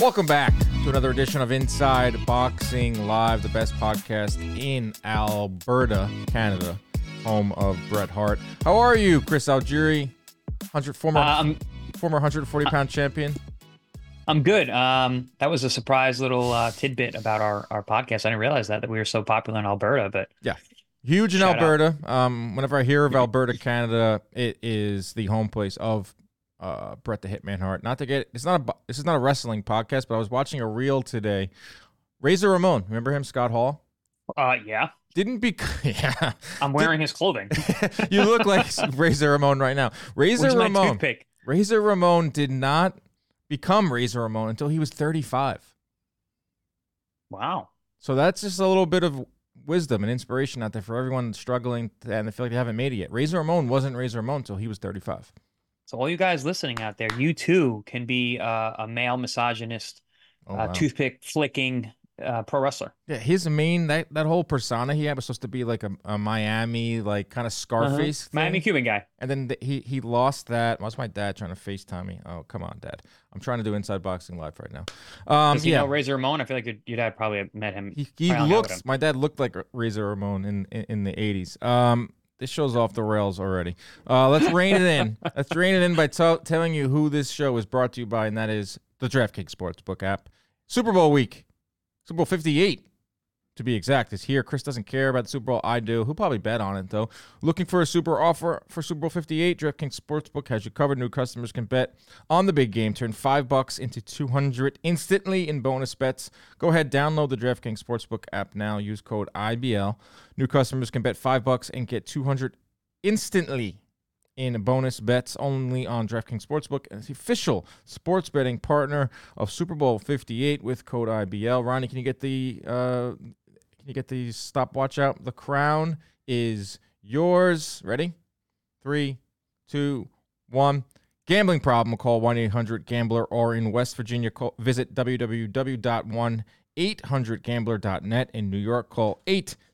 Welcome back to another edition of Inside Boxing Live, the best podcast in Alberta, Canada, home of Bret Hart. How are you, Chris Algieri, hundred former Um, former 140 pound champion? I'm good. Um, that was a surprise little uh, tidbit about our, our podcast. I didn't realize that that we were so popular in Alberta, but yeah, Huge in. Alberta. Um, whenever I hear of Alberta, Canada, it is the home place of uh, Bret the Hitman Hart. Not to get it's not a this is not a wrestling podcast, but I was watching a reel today. Razor Ramon, remember him, Scott Hall? uh, yeah, Didn't be yeah. I'm wearing his clothing. you look like Razor Ramon right now. Razor Where's Ramon. Razor Ramon did not become Razor Ramon until he was 35. Wow. So that's just a little bit of wisdom and inspiration out there for everyone struggling and they feel like they haven't made it yet. Razor Ramon wasn't Razor Ramon until he was 35. So all you guys listening out there, you too can be uh, a male misogynist, Oh, uh, toothpick flicking uh, pro wrestler. Yeah, his main that that whole persona he had was supposed to be like a, a Miami like kind of Scarface, thing. Uh-huh. Miami Cuban guy. and then th- he he lost that. What's my dad trying to Facetime me? Oh come on, Dad! I'm trying to do Inside Boxing Live right now. Um, yeah, know Razor Ramon? I feel like your, your dad probably met him. he, he probably hung out with looks. him. My dad looked like Razor Ramon in, in in the 80s. Um, this show's off the rails already. Uh, let's rein it in. Let's rein it in by tell telling you who this show is brought to you by, and that is the DraftKings Sportsbook app. Super Bowl week, Super Bowl 58 to be exact, is here. Chris doesn't care about the Super Bowl. I do. Who'll probably bet on it, though. Looking for a super offer for Super Bowl 58? DraftKings Sportsbook has you covered. New customers can bet on the big game. Turn five bucks into 200 instantly in bonus bets. Go ahead, download the DraftKings Sportsbook app now. Use code IBL. New customers can bet five bucks and get 200 instantly in bonus bets only on DraftKings Sportsbook, the official sports betting partner of Super Bowl 58 with code IBL. Ronnie, can you get the uh, can you get the stopwatch out? The crown is yours. Ready? Three, two, one. Gambling problem? Call one eight hundred Gambler or in West Virginia, call, visit www.one 800gambler.net in New York call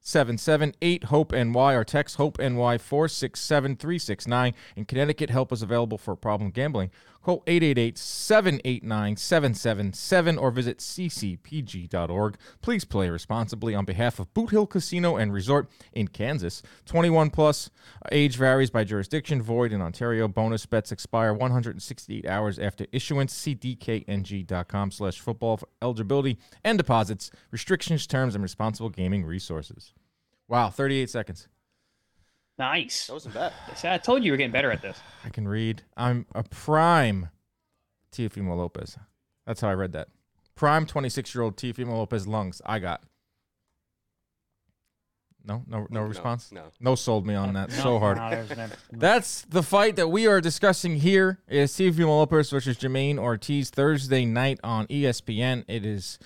877-8 hope ny or text hope ny 467-369 in Connecticut help is available for problem gambling. Call 888-789-777 or visit ccpg.org please play responsibly on behalf of Boot Hill Casino and Resort in Kansas. 21 plus uh, age varies by jurisdiction void in Ontario. Bonus bets expire 168 hours after issuance. See dkng.com slash football for eligibility and deposits, restrictions, terms, and responsible gaming resources. Wow, 38 seconds. Nice. That wasn't bad. See, I told you you were getting better at this. I can read. I'm a prime Teofimo Lopez. That's how I read that. Prime 26 year old Teofimo Lopez lungs. I got. No, no, no response. No. No sold me on that No, so hard. no, there's never- That's the fight that we are discussing here. Is Teofimo Lopez versus Jamaine Ortiz Thursday night on ESPN. It is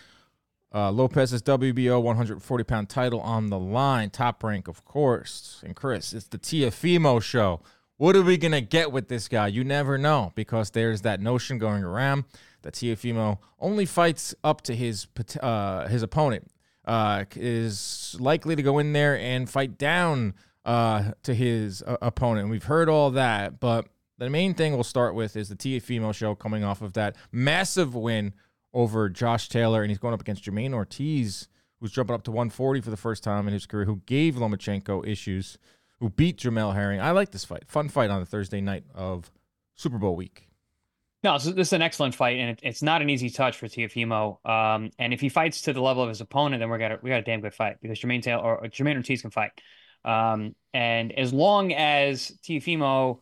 uh, Lopez's WBO 140 pound title on the line. Top rank, of course. And Chris, it's the Teofimo show. What are we going to get with this guy? You never know because there's that notion going around that Teofimo only fights up to his uh, his opponent. Uh, is likely to go in there and fight down uh, to his uh, opponent. We've heard all that, but the main thing we'll start with is the Teofimo show coming off of that massive win over Josh Taylor, and he's going up against Jamaine Ortiz, who's jumping up to 140 for the first time in his career, who gave Lomachenko issues, who beat Jamel Herring. I like this fight. Fun fight on the Thursday night of Super Bowl week. No, this is an excellent fight, and it, it's not an easy touch for Teofimo. Um, and if he fights to the level of his opponent, then we got a, we got a damn good fight because Jermaine Taylor or Jamaine Ortiz can fight. Um, and as long as Teofimo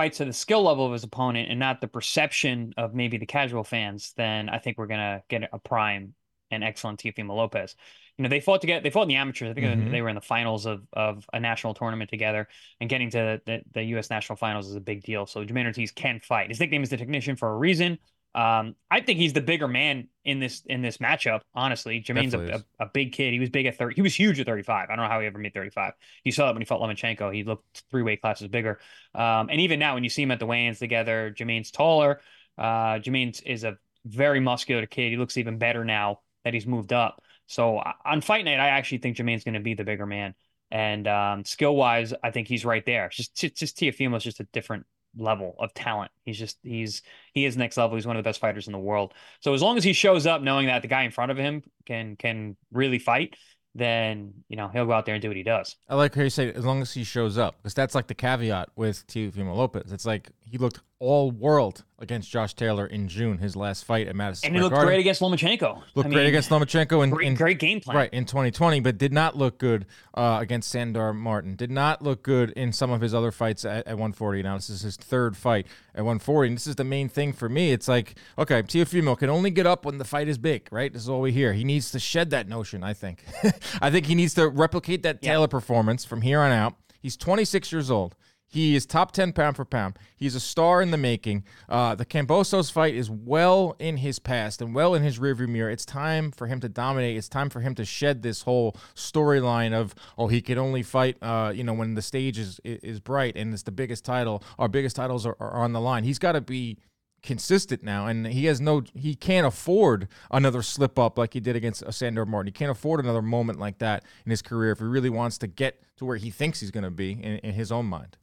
fights to the skill level of his opponent and not the perception of maybe the casual fans, then I think we're gonna get a prime and excellent Teofimo Lopez. You know, they fought together. They fought in the amateurs. I think Mhm. they were in the finals of of a national tournament together. And getting to the, the U.S. national finals is a big deal. So Jamaine Ortiz can fight. His nickname is the Technician for a reason. Um, I think he's the bigger man in this in this matchup. Honestly, Jamaine's a, a, a big kid. He was big at thirty. He was huge at thirty five. I don't know how he ever made thirty five. You saw that when he fought Lomachenko. He looked three weight classes bigger. Um, and even now, when you see him at the weigh-ins together, Jamaine's taller. Uh, Jamaine is a very muscular kid. He looks even better now that he's moved up. So uh, on fight night, I actually think Jamaine's going to be the bigger man. And um, skill wise, I think he's right there. Just just, just Teofimo's just a different level of talent. He's just he's he is next level. He's one of the best fighters in the world. So as long as he shows up knowing that the guy in front of him can can really fight, then you know he'll go out there and do what he does. I like how you say as long as he shows up because that's like the caveat with Teofimo Lopez. It's like he looked all world against Josh Taylor in June, his last fight at Madison. And he looked Garden. great against Lomachenko. Looked I great mean, against Lomachenko and great, in, great game plan. right in 2020, but did not look good uh, against Sandor Martin. Did not look good in some of his other fights at, at 140. Now this is his third fight at 140, and this is the main thing for me. It's like okay, Teofimo can only get up when the fight is big, right? This is all we hear. He needs to shed that notion. I think. I think he needs to replicate that Yeah. Taylor performance from here on out. He's 26 years old. He is top 10 pound for pound. He's a star in the making. Uh, the Kambosos fight is well in his past and well in his rearview mirror. It's time for him to dominate. It's time for him to shed this whole storyline of, oh, he can only fight, uh, you know, when the stage is is bright and it's the biggest title. Our biggest titles are, are on the line. He's got to be consistent now and he has no he can't afford another slip up like he did against uh, Sandor Martin. He can't afford another moment like that in his career if he really wants to get to where he thinks he's going to be in, in his own mind.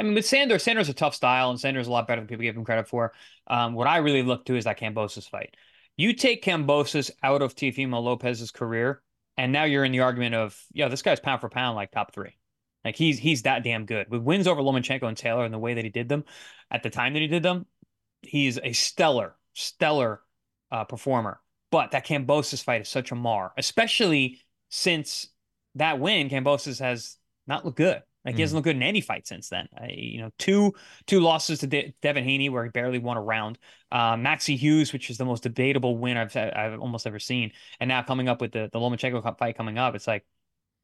I mean, with Sandor, Sandor's a tough style, and Sandor's a lot better than people give him credit for. Um, what I really look to is that Kambosos fight. You take Kambosos out of Teofimo Lopez's career, and now you're in the argument of, yeah, this guy's pound for pound like top three. Like he's he's that damn good. With wins over Lomachenko and Taylor and the way that he did them at the time that he did them, he's a stellar, stellar uh, performer. But that Kambosos fight is such a mar, especially since that win, Kambosos has not looked good. Like he hasn't looked good in any fight since then. I, you know, two two losses to De- Devin Haney where he barely won a round. Uh, Maxie Hughes, which is the most debatable win I've I've almost ever seen, and now coming up with the the Lomachenko fight coming up, it's like,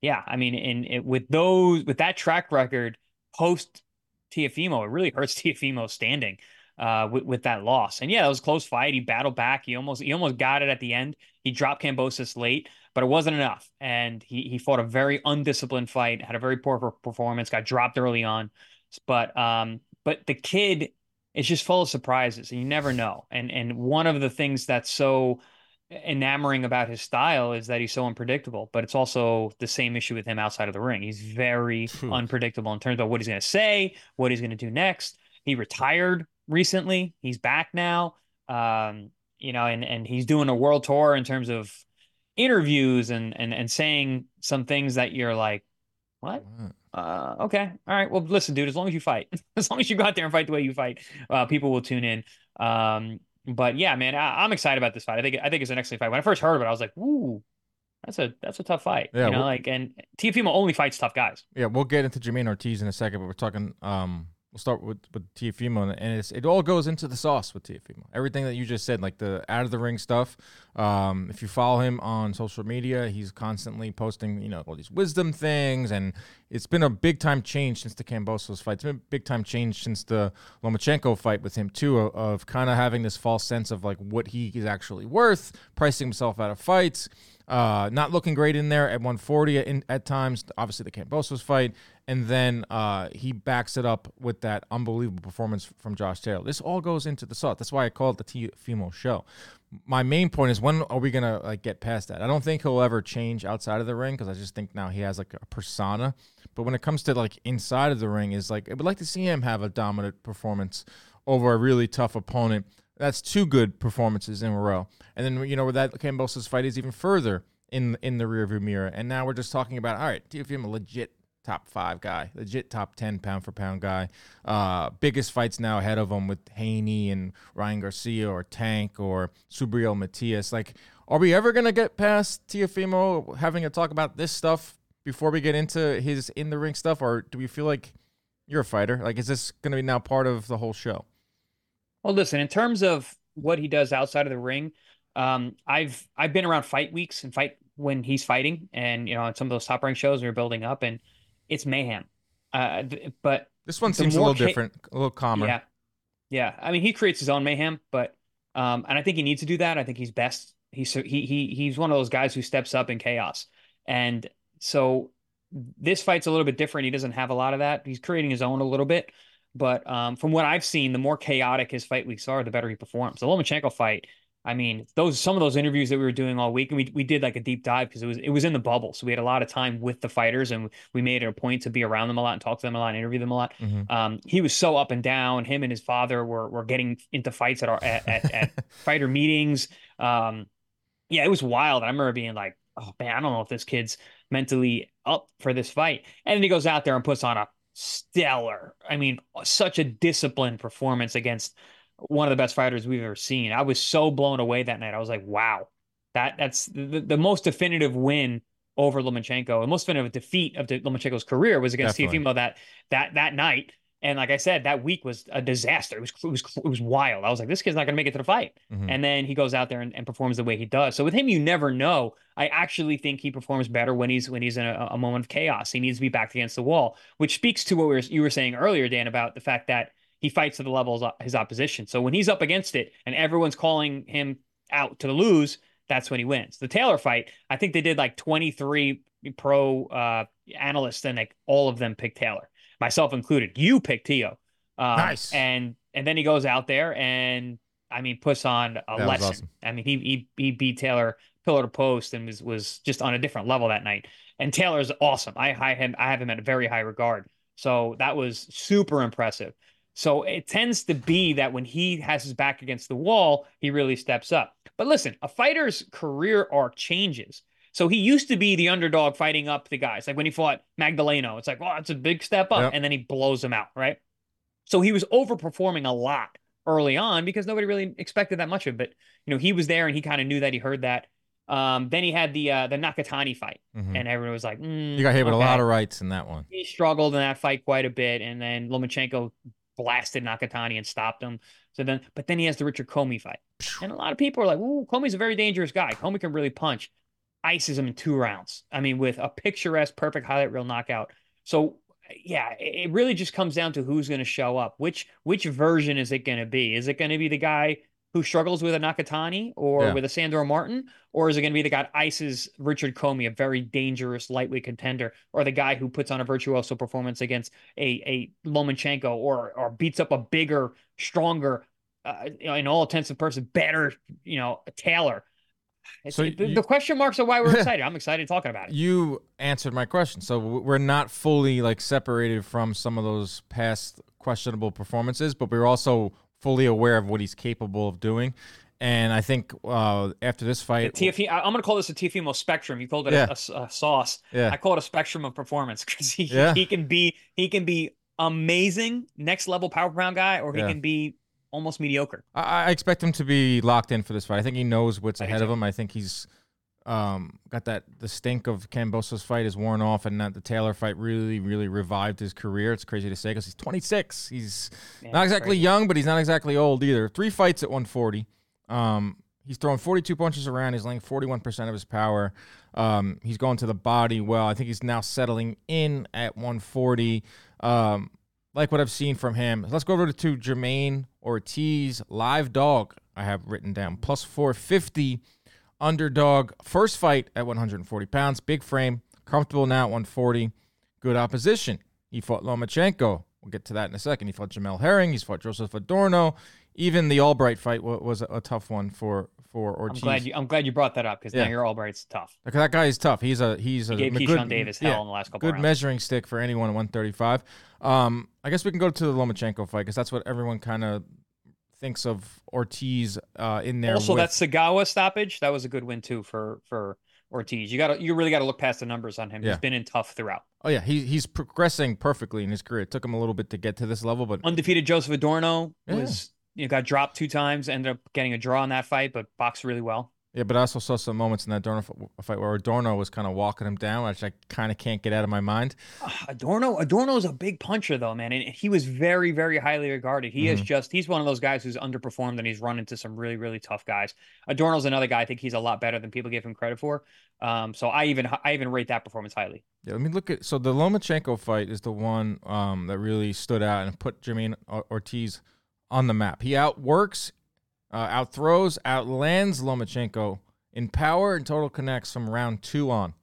yeah, I mean, in it, with those with that track record post Teofimo, it really hurts Teofimo's standing uh, with, with that loss. And yeah, it was a close fight. He battled back. He almost he almost got it at the end. He dropped Kambosos late, but it wasn't enough. And he he fought a very undisciplined fight, had a very poor performance, got dropped early on. But um, but the kid is just full of surprises, and you never know. And and one of the things that's so enamoring about his style is that he's so unpredictable, but it's also the same issue with him outside of the ring. He's very True. unpredictable in terms of what he's going to say, what he's going to do next. He retired recently. He's back now. Um, you know, and and he's doing a world tour in terms of interviews and and and saying some things that you're like, what? Uh, okay, all right. Well, listen, dude. As long as you fight, as long as you go out there and fight the way you fight, uh, people will tune in. Um, but yeah, man, I, I'm excited about this fight. I think I think it's an excellent fight. When I first heard of it, I was like, ooh, that's a that's a tough fight. Yeah, you know, well- like and Teofimo only fights tough guys. Yeah, we'll get into Jamaine Ortiz in a second, but we're talking. Um, we'll start with with Teofimo, and- it's, it all goes into the sauce with Teofimo. Everything that you just said, like the out of the ring stuff. Um, if you follow him on social media, he's constantly posting, you know, all these wisdom things, and it's been a big time change since the Kambosos fight. It's been a big time change since the Lomachenko fight with him too, of, of kind of having this false sense of like what he is actually worth, pricing himself out of fights. Uh, not looking great in there at 140 in, at times. Obviously, the Kambosos fight, and then uh, he backs it up with that unbelievable performance from Josh Taylor. This all goes into the sauce. That's why I call it the T Fimo show. My main point is when are we gonna like get past that? I don't think he'll ever change outside of the ring because I just think now he has like a persona. But when it comes to like inside of the ring, is like I would like to see him have a dominant performance over a really tough opponent. That's two good performances in a row. And then you know where that Kambosos fight is even further in in the rearview mirror. And now we're just talking about all right, Teofimo a legit top five guy, legit top ten pound for pound guy. Uh, biggest fights now ahead of him with Haney and Ryan Garcia or Tank or Subriel Matias. Like, are we ever gonna get past Teofimo having to talk about this stuff before we get into his in the ring stuff, or do we feel like you're a fighter? Like, is this gonna be now part of the whole show? Well, listen, in terms of what he does outside of the ring, um, I've I've been around fight weeks and fight when he's fighting, and you know, on some of those top rank shows we're building up, and it's mayhem. Uh, but This one seems a little ca- different, a little calmer. yeah, yeah. I mean, he creates his own mayhem, but um, and I think he needs to do that. I think he's best. He's he he he's one of those guys who steps up in chaos, and so this fight's a little bit different. He doesn't have a lot of that. He's creating his own a little bit. But um, from what I've seen, the more chaotic his fight weeks are, the better he performs. The Lomachenko fight, I mean, those some of those interviews that we were doing all week, and we we did like a deep dive because it was it was in the bubble, so we had a lot of time with the fighters, and we made it a point to be around them a lot and talk to them a lot, and interview them a lot. Mhm. Um, he was so up and down. Him and his father were were getting into fights at our at, at, at fighter meetings. Um, yeah, it was wild. I remember being like, "Oh man, I don't know if this kid's mentally up for this fight." And then he goes out there and puts on a stellar, I mean, such a disciplined performance against one of the best fighters we've ever seen. I was so blown away that night. I was like, "Wow, that that's the, the most definitive win." Over Lomachenko, the most definitive defeat of Lomachenko's career was against Definitely. Teofimo that that that night. And like I said, that week was a disaster. It was it was it was wild. I was like, this kid's not gonna make it to the fight. Mhm. And then he goes out there and, and performs the way he does. So with him, you never know. I actually think he performs better when he's when he's in a, a moment of chaos. He needs to be backed against the wall, which speaks to what we were, you were saying earlier, Dan, about the fact that he fights to the level of his opposition. So when he's up against it and everyone's calling him out to lose, that's when he wins. The Taylor fight, I think they did like 23 pro uh, analysts, and like all of them picked Taylor, myself included. You picked Tio. Um, Nice. And and then he goes out there and I mean puts on a That lesson. awesome. I mean he he he beat Taylor pillar to post and was was just on a different level that night. And Taylor's awesome. I I him I have him at a very high regard. So that was super impressive. So it tends to be that when he has his back against the wall, he really steps up. But listen, a fighter's career arc changes. So he used to be the underdog fighting up the guys. Like when he fought Magdaleno, it's like, well, it's a big step up. Yep. And then he blows him out, right? So he was overperforming a lot early on because nobody really expected that much of it. But you know, he was there and he kind of knew that he heard that. Um, then he had the uh, the Nakatani fight, Mhm. and everyone was like, mm, You got hit with okay. a lot of rights in that one. He struggled in that fight quite a bit, and then Lomachenko blasted Nakatani and stopped him. So then, but then he has the Richard Comey fight, and a lot of people are like, "Ooh, Comey's a very dangerous guy. Comey can really punch." Ices him in two rounds. I mean, with a picturesque, perfect highlight reel knockout. So yeah, it really just comes down to who's going to show up. Which which version is it going to be? Is it going to be the guy who struggles with a Nakatani or Yeah. with a Sandor Martin, or is it going to be the guy ices Richard Comey, a very dangerous lightweight contender, or the guy who puts on a virtuoso performance against a a Lomachenko, or or beats up a bigger, stronger, uh, you know, in all intents and purposes, better, you know, Taylor. So the, you- the question marks are why we're excited. I'm excited talking about it. You answered my question. So we're not fully like separated from some of those past questionable performances, but we're also fully aware of what he's capable of doing. And I think uh, after this fight, TFE, I- I'm going to call this a Teofimo spectrum. You called it a- Yeah. a, a sauce. yeah, I call it a spectrum of performance because he Yeah. he can be he can be amazing, next level power pound guy, or he Yeah. can be almost mediocre. I, I expect him to be locked in for this fight. I think he knows what's I ahead of him. I think he's um, got that the stink of Kambosos fight is worn off, and that the Taylor fight really, really revived his career. It's crazy to say because he's 26. He's Man, not exactly crazy. young, but he's not exactly old either. Three fights at 140. Um, he's throwing 42 punches around. He's laying 41% of his power. Um, he's going to the body well. I think he's now settling in at 140. Um, like what I've seen from him. Let's go over to Jamaine Ortiz, live dog. I have written down plus 450 underdog. First fight at 140 pounds, big frame, comfortable now at 140. Good opposition. He fought Lomachenko. We'll get to that in a second. He fought Jamel Herring. He's fought Joseph Adorno. Even the Albright fight was a, tough one for for I'm Ortiz. glad you I'm glad you brought that up because Yeah. now your Albright's tough. That guy is tough. He's a he's a He gave a Keyshawn good, Davis yeah, in the last couple good rounds. measuring stick for anyone at 135. Um, I guess we can go to the Lomachenko fight because that's what everyone kind of thinks of Ortiz uh, in there. also, with. that Sagawa stoppage that was a good win too for for Ortiz. You got you really got to look past the numbers on him. Yeah. He's been in tough throughout. Oh yeah, he he's progressing perfectly in his career. It took him a little bit to get to this level, but Undefeated Joseph Adorno Yeah. was you know got dropped two times, ended up getting a draw in that fight, but boxed really well. yeah, but I also saw some moments in that Adorno fight where Adorno was kind of walking him down, which I kind of can't get out of my mind. Ah, Adorno Adorno's a big puncher though, man, and he was very very highly regarded. He is Mhm. just he's one of those guys who's underperformed and he's run into some really really tough guys. Adorno's another guy I think he's a lot better than people give him credit for. Um, so I even I even rate that performance highly. Yeah, let me look at. So the Lomachenko fight is the one um, that really stood out and put Jamaine Ortiz on the map. He outworks, uh, outthrows, outlands Lomachenko in power and total connects from round two on.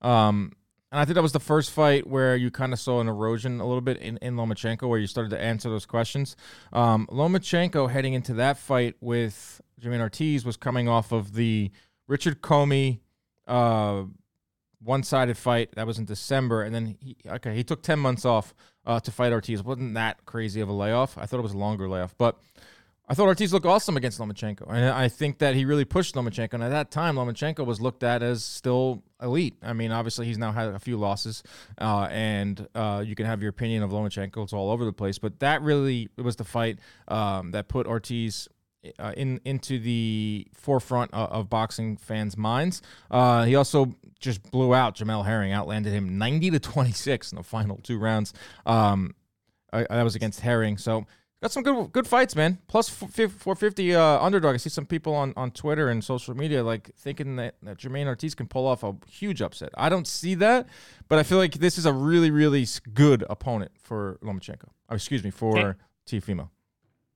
Um, And I think that was the first fight where you kind of saw an erosion a little bit in, in Lomachenko, where you started to answer those questions. Um, Lomachenko heading into that fight with Jamaine Ortiz was coming off of the Richard Comey uh, one-sided fight that was in December, and then he okay he took ten months off uh, to fight Ortiz. Wasn't that crazy of a layoff? I thought it was a longer layoff, but I thought Ortiz looked awesome against Lomachenko, and I think that he really pushed Lomachenko. And at that time, Lomachenko was looked at as still elite. I mean, obviously he's now had a few losses, uh, and uh, you can have your opinion of Lomachenko. It's all over the place, but that really was the fight um, that put Ortiz uh, in into the forefront of, of boxing fans' minds. Uh, he also just blew out Jamel Herring, outlanded him ninety to twenty six in the final two rounds. Um, uh, that was against Herring, so. Got some good good fights, man. Plus 450 uh, underdog. I see some people on, on Twitter and social media like thinking that, that Jamaine Ortiz can pull off a huge upset. I don't see that, but I feel like this is a really, really good opponent for Lomachenko. Oh, excuse me, for okay. Teofimo.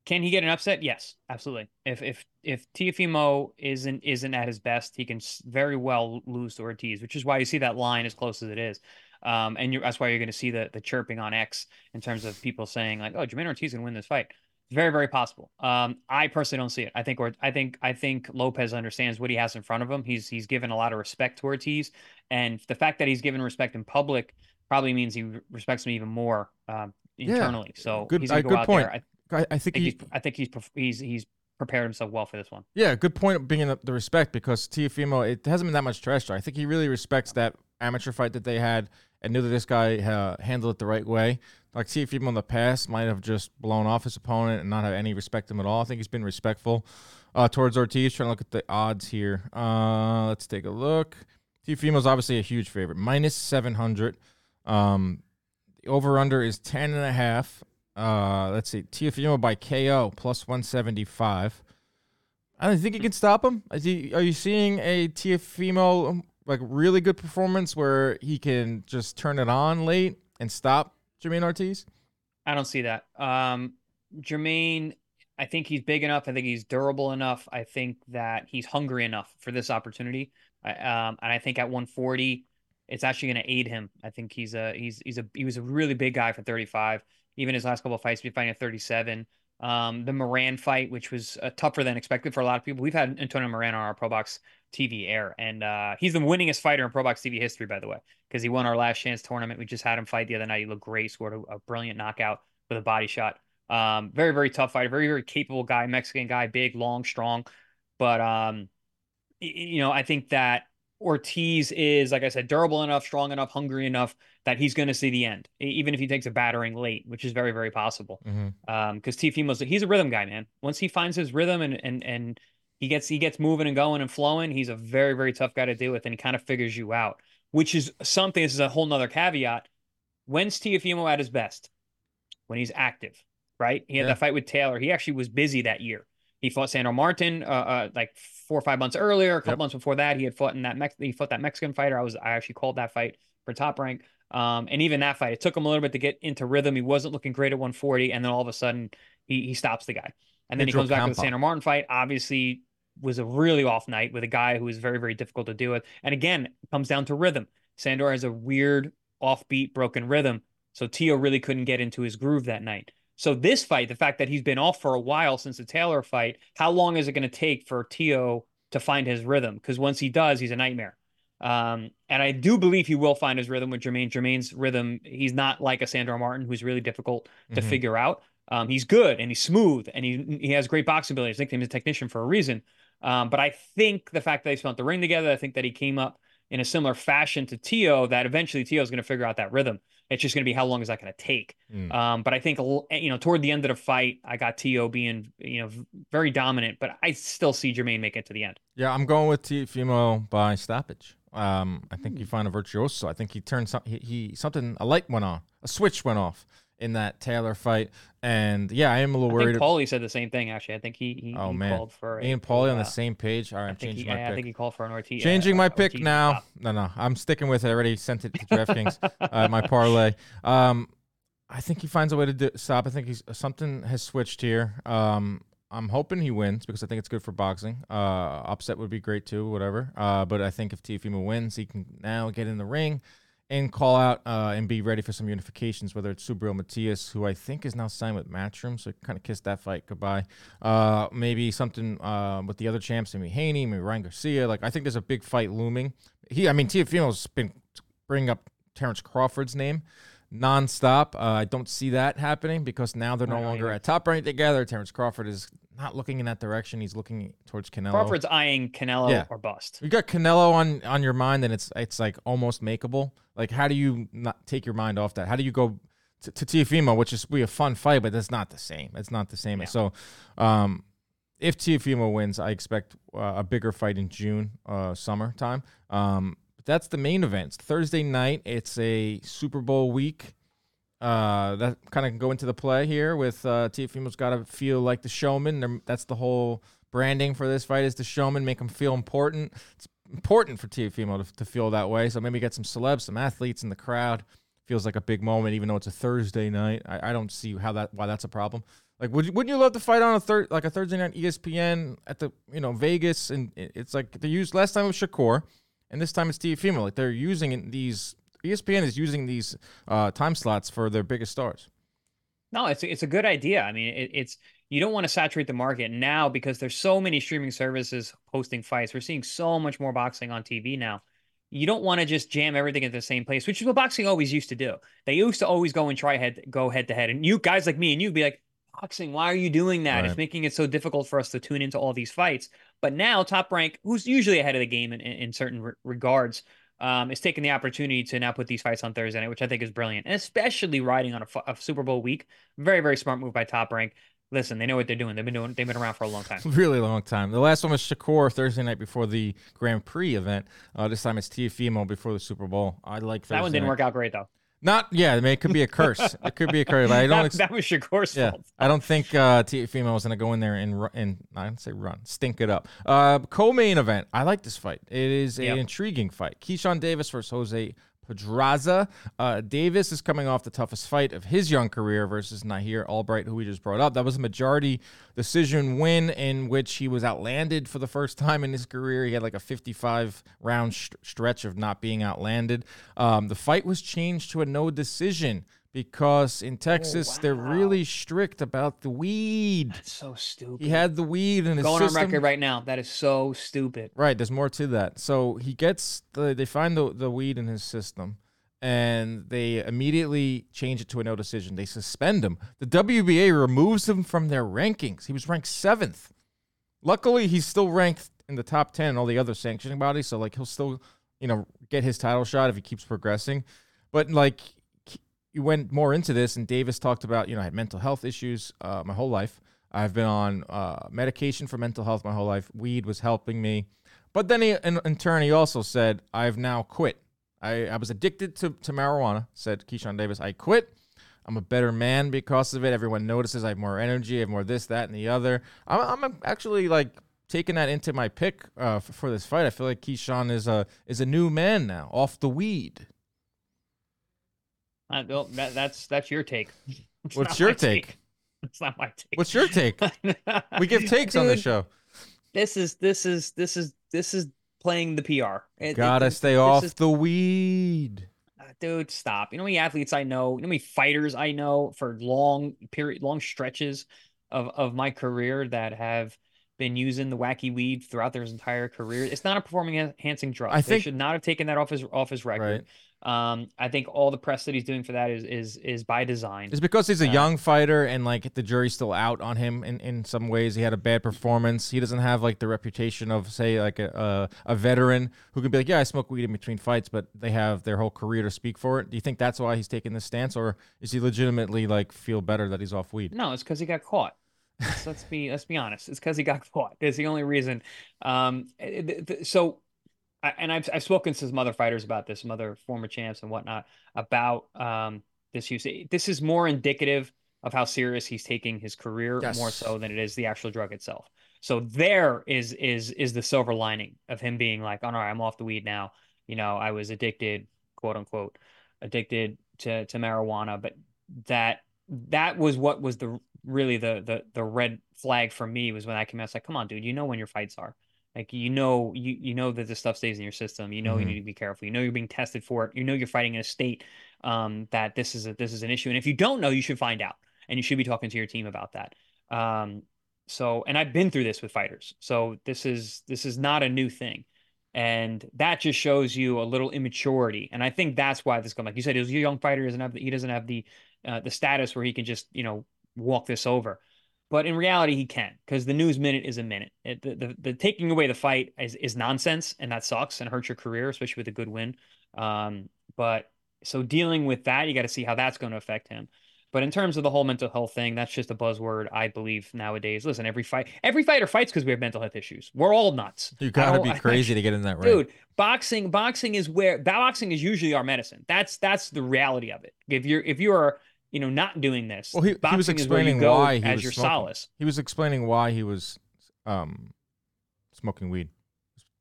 Can he get an upset? Yes, absolutely. If if if Teofimo isn't isn't at his best, he can very well lose to Ortiz, which is why you see that line as close as it is. Um, and that's why you're going to see the the chirping on X in terms of people saying like, "Oh, Jamaine Ortiz can win this fight." It's very very possible. Um, I personally don't see it. I think or I think I think Lopez understands what he has in front of him. He's he's given a lot of respect to Ortiz, and the fact that he's given respect in public probably means he respects him even more um, internally. Yeah. So good, he's going to go good out point. there. I, I, I think, think he, he's I think he's he's he's prepared himself well for this one. Yeah, good point being the respect because Teofimo, it hasn't been that much trash I think he really respects that amateur fight that they had and knew that this guy uh, handled it the right way. Like Teofimo in the past might have just blown off his opponent and not have any respect him at all. I think he's been respectful uh, towards Ortiz. Trying to look at the odds here. Uh, let's take a look. Teofimo's obviously a huge favorite, minus 700. Um, the over under is 10 and a half. Uh, let's see, Teofimo by KO plus 175. I don't think you can stop him. He, are you seeing a Teofimo um, like really good performance where he can just turn it on late and stop Jamaine Ortiz? I don't see that. Um, Jamaine, I think he's big enough. I think he's durable enough. I think that he's hungry enough for this opportunity. Um, and I think at 140, it's actually going to aid him. I think he's a he's he's a he was a really big guy for 35 even his last couple of fights, he's fighting at 37. Um, the Moran fight, which was uh, tougher than expected for a lot of people. We've had Antonio Moran on our Pro Box TV air, and uh, he's the winningest fighter in Pro Box TV history, by the way, because he won our last chance tournament. We just had him fight the other night. He looked great, scored a, a brilliant knockout with a body shot. Um, very, very tough fighter, very, very capable guy, Mexican guy, big, long, strong. But um, you know, I think that Ortiz is, like I said, durable enough, strong enough, hungry enough that he's going to see the end, even if he takes a battering late, which is very, very possible. Because mm-hmm. um, he's a rhythm guy, man. Once he finds his rhythm and and and he gets he gets moving and going and flowing, he's a very, very tough guy to deal with, and he kind of figures you out. Which is something. This is a whole nother caveat. When's Teofimo at his best? When he's active, right? He had yeah. that fight with Taylor. He actually was busy that year. He fought Sandor Martin uh, uh, like four or five months earlier. A couple yep. months before that, he had fought in that Mex- he fought that Mexican fighter. I was I actually called that fight for top rank. Um, and even that fight, it took him a little bit to get into rhythm. He wasn't looking great at 140, and then all of a sudden he he stops the guy. And then he comes back to the Sandor Martin fight. Obviously, was a really off night with a guy who was very very difficult to deal with. And again, it comes down to rhythm. Sandor has a weird offbeat, broken rhythm, so Tio really couldn't get into his groove that night. So this fight, the fact that he's been off for a while since the Taylor fight, how long is it going to take for Tio to find his rhythm? Because once he does, he's a nightmare. Um, and I do believe he will find his rhythm with Jamaine. Jamaine's rhythm, he's not like a Sandor Martin, who's really difficult to mm-hmm. figure out. Um, he's good and he's smooth and he he has great boxing ability. I think he's a technician for a reason. Um, but I think the fact that they spent the ring together, I think that he came up in a similar fashion to Tio, that eventually Tio is going to figure out that rhythm. It's just going to be how long is that going to take? Mm. Um, but I think you know toward the end of the fight, I got Teo being you know very dominant, but I still see Jamaine make it to the end. Yeah, I'm going with Teofimo by stoppage. Um, I think you hmm. find a virtuoso. I think he turned some, he, he something a light went on, a switch went off in that Taylor fight. And yeah, I am a little I worried. Think Paulie said the same thing. Actually, I think he he, oh, he man. called for me and Paulie uh, on the same page. All right, I'm changing he, my yeah, pick. I think he called for an Ortiz. Changing uh, my pick now. No, no, I'm sticking with it. I already sent it to DraftKings. uh, my parlay. Um, I think he finds a way to do, stop. I think he's something has switched here. Um, I'm hoping he wins because I think it's good for boxing. Uh, upset would be great too, whatever. Uh, but I think if Teofimo wins, he can now get in the ring and call out uh, and be ready for some unifications, whether it's Subriel Matias, who I think is now signed with Matchroom, so kind of kiss that fight goodbye. Uh, maybe something uh, with the other champs, maybe Haney, maybe Ryan Garcia. Like I think there's a big fight looming. He, I mean, Teofimo's been bringing up Terrence Crawford's name nonstop. Uh, I don't see that happening because now they're no longer at top rank together. Terrence Crawford is not looking in that direction. He's looking towards Canelo. Crawford's eyeing Canelo yeah. or bust. You got Canelo on on your mind, and it's it's like almost makeable. Like, how do you not take your mind off that? How do you go to, to Teofimo, which is be a fun fight, but it's not the same. It's not the same. Yeah. So, um, if Teofimo wins, I expect uh, a bigger fight in June, uh, summertime. Um, that's the main event. Thursday night, it's a Super Bowl week. Uh, that kind of go into the play here with uh, Teofimo's got to feel like the showman. That's the whole branding for this fight is the showman, make him feel important. It's important for Teofimo to, to feel that way. So maybe get some celebs, some athletes in the crowd. Feels like a big moment, even though it's a Thursday night. I, I don't see how that why that's a problem. Like, would you, wouldn't you love to fight on a third like a Thursday night ESPN at the you know Vegas and it's like they used last time it was Shakur and this time it's Teofimo. Like they're using these. ESPN is using these uh, time slots for their biggest stars. No, it's it's a good idea. I mean, it, it's you don't want to saturate the market now because there's so many streaming services hosting fights. We're seeing so much more boxing on TV now. You don't want to just jam everything at the same place, which is what boxing always used to do. They used to always go and try head go head to head, and you guys like me and you'd be like, boxing, why are you doing that? Right. It's making it so difficult for us to tune into all these fights. But now Top Rank, who's usually ahead of the game in, in certain re- regards, um, is taking the opportunity to now put these fights on Thursday night, which I think is brilliant, and especially riding on a, a Super Bowl week. Very, very smart move by Top Rank. Listen, they know what they're doing. They've been doing. They've been around for a long time. Really long time. The last one was Shakur Thursday night before the Grand Prix event. Uh, this time it's Teofimo before the Super Bowl. I like Thursday that one didn't night. work out great though. Not yeah, I mean, it could be a curse. it could be a curse. But I don't. That, that was Shakur's yeah, fault. I don't think uh, Teofimo was going to go in there and and I don't say run, stink it up. Uh, co-main event. I like this fight. It is an yep. intriguing fight. Keyshawn Davis versus Jose Pedraza. Uh, Davis is coming off the toughest fight of his young career versus Nahir Albright, who we just brought up. That was a majority decision win in which he was outlanded for the first time in his career. He had like a 55 round st- stretch of not being outlanded. Um, the fight was changed to a no decision because in oh, Texas oh, wow. they're really strict about the weed. That's so stupid. He had the weed in his system. going system. on record right now. That is so stupid. Right, there's more to that. So he gets the they find the the weed in his system. And they immediately change it to a no decision. They suspend him. The WBA removes him from their rankings. He was ranked seventh. Luckily, he's still ranked in the top ten. All the other sanctioning bodies, so like he'll still, you know, get his title shot if he keeps progressing. But like you went more into this, and Davis talked about, you know, I had mental health issues uh, my whole life. I've been on uh, medication for mental health my whole life. Weed was helping me. But then he, in, in turn, he also said, I've now quit. I, I was addicted to, to marijuana, said Keyshawn Davis. I quit. I'm a better man because of it. Everyone notices I have more energy, I have more this, that, and the other. I'm, I'm actually like taking that into my pick uh, for, for, this fight. I feel like Keyshawn is a is a new man now, off the weed. I, well, that, that's that's your take. It's What's your take? take? It's not my take. What's your take? we give takes Dude, on the show. This is this is this is this is playing the PR. It, Gotta it, stay off is, the weed. Uh, dude, stop. You know how many athletes I know, you know how many fighters I know for long period long stretches of, of my career that have been using the wacky weed throughout their entire career. It's not a performing enhancing drug. I think, they should not have taken that off his off his record. Right. Um, I think all the press that he's doing for that is is is by design. It's because he's a uh, young fighter and like the jury's still out on him in, in some ways. He had a bad performance. He doesn't have like the reputation of say like a a, a veteran who can be like, yeah, I smoke weed in between fights, but they have their whole career to speak for it. Do you think that's why he's taking this stance, or is he legitimately like feel better that he's off weed? No, it's because he got caught. let's, let's be let's be honest. It's because he got caught. It's the only reason. Um, so and I've I've spoken to some other fighters about this, some other former champs and whatnot about um, this use. This is more indicative of how serious he's taking his career, yes. more so than it is the actual drug itself. So there is is is the silver lining of him being like, "All right, I'm off the weed now." You know, I was addicted, quote unquote, addicted to to marijuana, but that that was what was the really the the the red flag for me was when I came out. It's like, come on, dude, you know when your fights are Like you know, you you know that this stuff stays in your system. You know Mhm. you need to be careful. You know you're being tested for it. You know you're fighting in a state um, that this is a, this is an issue. And if you don't know, you should find out, and you should be talking to your team about that. Um, so, and I've been through this with fighters, so this is this is not a new thing, and that just shows you a little immaturity. And I think that's why this comes. Like you said, he's a young fighter. He doesn't have the, he doesn't have the uh, the status where he can just you know walk this over. But in reality, he can because the news minute is a minute. It, the, the the taking away the fight is is nonsense, and that sucks and hurts your career, especially with a good win. Um, but so dealing with that, you got to see how that's going to affect him. But in terms of the whole mental health thing, that's just a buzzword, I believe nowadays. Listen, every fight, every fighter fights because we have mental health issues. We're all nuts. You gotta be I- crazy to get in that ring. dude. Boxing, boxing is where boxing is usually our medicine. That's that's the reality of it. If you're if you are you know not doing this, Well, he- he was boxing is where you explaining why he as was your smoking. solace. He was explaining why he was um, smoking weed.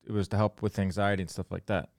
It was to help with anxiety and stuff like that.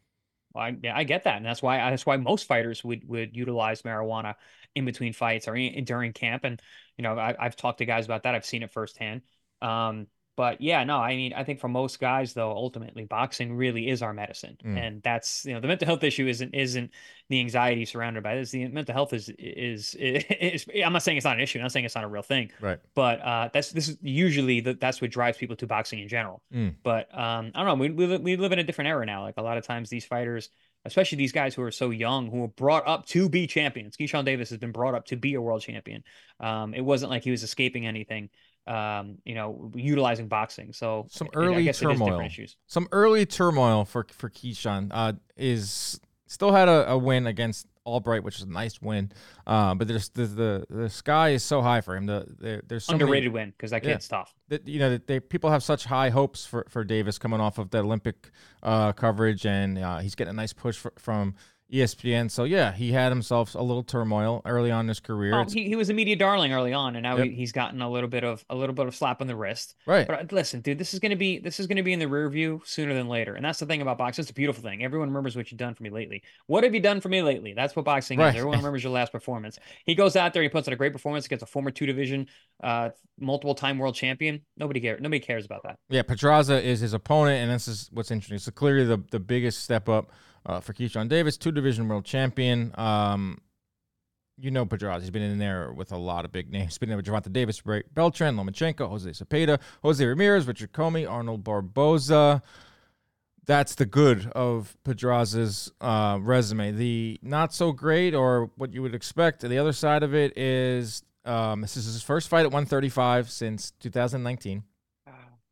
Well, I, yeah, I get that, and that's why that's why most fighters would would utilize marijuana in between fights or in, during camp. And you know, I, I've talked to guys about that. I've seen it firsthand. Um, but yeah, no, I mean, I think for most guys, though, ultimately, boxing really is our medicine, Mm. and that's you know, the mental health issue isn't isn't the anxiety surrounded by this. The mental health is is is. I'm not saying it's not an issue. I'm not saying it's not a real thing. Right. But uh, that's this is usually the, that's what drives people to boxing in general. Mm. But um, I don't know. We, we we live in a different era now. Like a lot of times, these fighters, especially these guys who are so young, who were brought up to be champions. Keyshawn Davis has been brought up to be a world champion. Um, it wasn't like he was escaping anything. Um, you know, utilizing boxing. So Some early is different turmoil. issues. Some early turmoil for for Keyshawn uh, is still had a, a win against Albright, which is a nice win. Uh, but there's the, the the sky is so high for him. The, the there's so many- Underrated win because that Yeah. kid's tough. that you know they people have such high hopes for, for Davis coming off of the Olympic uh, coverage, and uh, he's getting a nice push fr- from ESPN. So yeah, he had himself a little turmoil early on in his career. Oh, he, he was a media darling early on, and now Yep. he, he's gotten a little bit of a little bit of slap on the wrist. right. But uh, listen, dude, this is gonna be this is gonna be in the rear view sooner than later, and that's the thing about boxing. It's a beautiful thing. Everyone remembers what you've done for me lately. What have you done for me lately? That's what boxing Right. is. Everyone remembers your last performance. He goes out there, he puts in a great performance against a former two division, uh, multiple time world champion. Nobody cares. Nobody cares about that. Yeah, Pedraza is his opponent, and this is what's interesting. So clearly the the biggest step up uh, for Keyshawn Davis, two division world champion. Um, you know Pedraza. He's been in there with a lot of big names. Been there with Gervonta Davis, Ray Beltran, Lomachenko, Jose Zepeda, Jose Ramirez, Richard Comey, Arnold Barboza. That's the good of Pedraza's uh, resume. The not so great, or what you would expect, the other side of it is um, this is his first fight at 135 since 2019.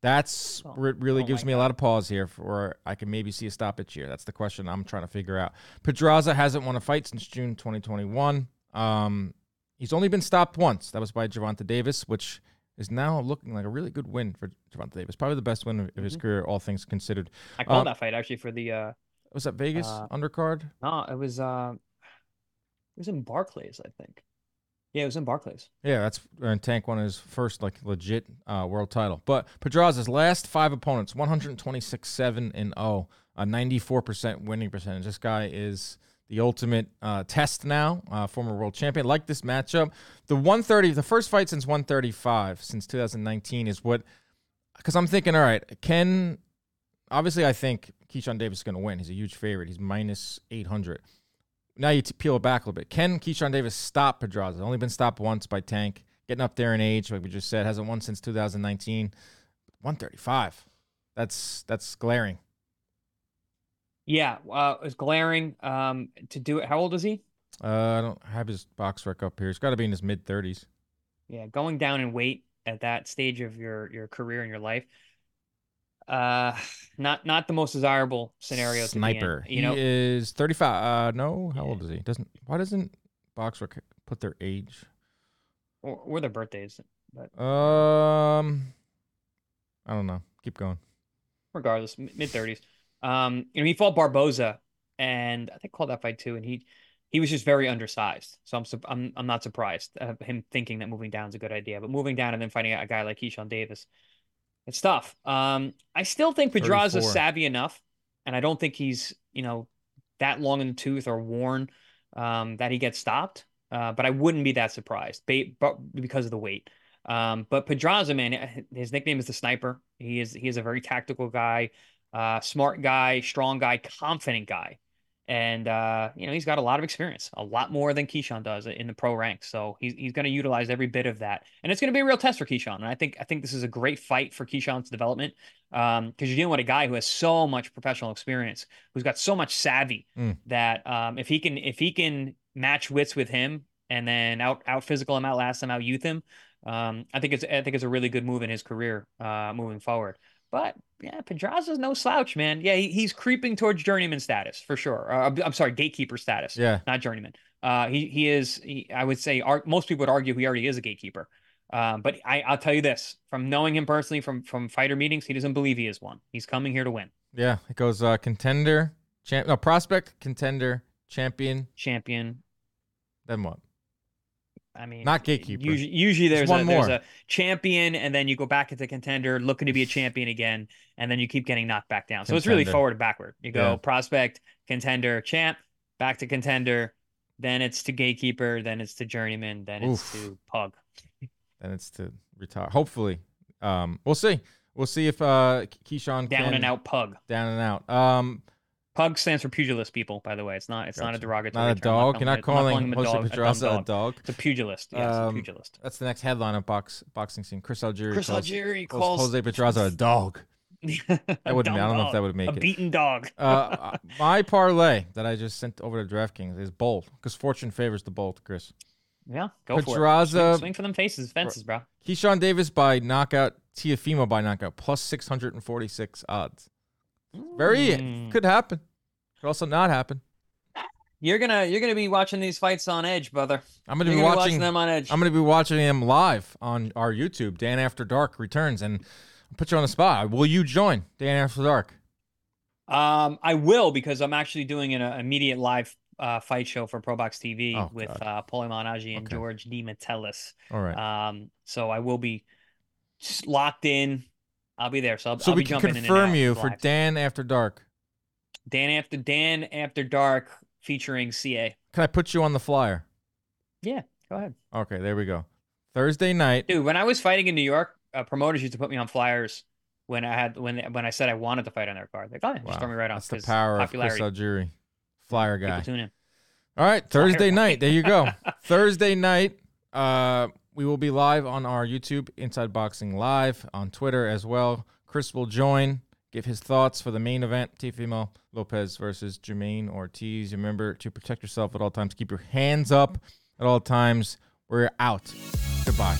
That's Oh, what really oh gives me a lot of pause here for I can maybe see a stoppage here. That's the question I'm trying to figure out. Pedraza hasn't won a fight since June 2021. Um, he's only been stopped once. That was by Gervonta Davis, which is now looking like a really good win for Gervonta Davis. Probably the best win of, of his career, all things considered. I called Uh, that fight actually for the uh Was that Vegas Uh, undercard? no, it was uh it was in Barclays, I think. Yeah, it was in Barclays. Yeah, that's and Tank won his first like legit uh, world title. But Pedraza's last five opponents, 126 7 and 0, a 94% winning percentage. This guy is the ultimate uh, test now, uh, former world champion. Like this matchup, the 130, the first fight since 135 since 2019 is what because I'm thinking, all right, can obviously I think Keyshawn Davis is going to win. He's a huge favorite. He's minus 800. Now you peel it back a little bit. Can Keyshawn Davis stop Pedraza? Only been stopped once by Tank. Getting up there in age, like we just said, hasn't won since 2019. 135. That's that's glaring. Yeah, uh, it's glaring. Um, to do it. How old is he? Uh, I don't have his BoxRec up here. He's got to be in his mid 30s. Yeah, going down in weight at that stage of your your career and your life. Uh, not not the most desirable scenario. To Sniper. in, you know, he is 35. Uh, no, how old is he? Doesn't why doesn't boxer put their age? or, or their birthdays. But Um, I don't know. Keep going. regardless, mid thirties. Um, you know, he fought Barboza, and I think called that fight too, and he he was just very undersized. So I'm I'm I'm not surprised him thinking that moving down is a good idea. But moving down and then fighting a guy like Keyshawn Davis, it's tough. Um, I still think Pedraza's savvy enough, and I don't think he's you know that long in the tooth or worn um, that he gets stopped. Uh, but I wouldn't be that surprised because of the weight. Um, but Pedraza, man, his nickname is the sniper. He is he is a very tactical guy, uh, smart guy, strong guy, confident guy. And uh, you know, he's got a lot of experience, a lot more than Keyshawn does in the pro ranks. So he's he's going to utilize every bit of that. And it's going to be a real test for Keyshawn. And I think I think this is a great fight for Keyshawn's development. Um, because you're dealing with a guy who has so much professional experience, who's got so much savvy Mm. that um if he can if he can match wits with him and then out out physical him, outlast him, out youth him, um, I think it's I think it's a really good move in his career uh moving forward. But yeah, Pedraza's no slouch, man. Yeah, he, he's creeping towards journeyman status for sure. Uh, I'm- sorry, gatekeeper status, Yeah. not journeyman. Uh, he he is. He, I would say ar- most people would argue he already is a gatekeeper. Um, but I, I'll tell you this: from knowing him personally, from from fighter meetings, he doesn't believe he is one. He's coming here to win. Yeah. It goes uh, contender, champ, no, prospect, contender, champion. Champion. Then what? I mean, Not gatekeeper. Usually, usually there's one a there's a champion, and then you go back into contender, looking to be a champion again, and then you keep getting knocked back down. So it's really forward and backward. You go Yeah. prospect, contender, champ, back to contender, then it's to gatekeeper, then it's to journeyman, then it's to pug. Then it's to retire. Hopefully. Um, we'll see. We'll see if uh, Keyshawn Down can- and out pug. Down and out. Um, Pug stands for pugilist, people. By the way, it's not. It's not a Gotcha. derogatory. not a term. I'm dog. You're not calling him a Jose dog. a dumb Pedraza a dog. dog. It's a pugilist. Yes, Um, a pugilist. That's the next headline of box boxing scene. Chris Algieri Chris calls, Algieri calls calls Jose Pedraza a dog. that That would. I don't know if that would make a it. beaten dog. uh, my parlay that I just sent over to DraftKings is bold because fortune favors the bold. Chris Yeah, go for it. Swing, swing for them faces, fences, bro. Keyshawn Davis by knockout, Teofimo by knockout, plus six hundred and forty six odds. Very Mm. could happen. Could also not happen. You're gonna you're gonna be watching these fights on Edge, brother. I'm gonna You're be gonna be watching. watching them on Edge. I'm gonna be watching them live on our YouTube. Dan After Dark returns, and I'll put you on the spot. Will you join Dan After Dark? Um, I will because I'm actually doing an uh, immediate live uh, fight show for ProBox TV Oh, with God. uh, Paulie Malignaggi and Okay. George DiMattelis. All right. Um, so I will be locked in. I'll be there. So I'll, so I'll we be can confirm you for live. Dan After Dark. Dan after Dan after dark featuring CA. Can I put you on the flyer? Yeah, go ahead, Okay, there we go. Thursday night. dude. When I was fighting in New York, uh, promoters used to put me on flyers when I had when when I said I wanted to fight on their card. Like, oh, yeah, just throw me right on. That's the power of popularity. Chris Algieri, flyer guy. tune in. All right, Thursday night. There you go. Thursday night. Uh, we will be live on our YouTube, Inside Boxing Live, on Twitter as well. Chris will join, give his thoughts for the main event: Teofimo Lopez versus Jamaine Ortiz. Remember to protect yourself at all times. Keep your hands up at all times. We're out. Goodbye.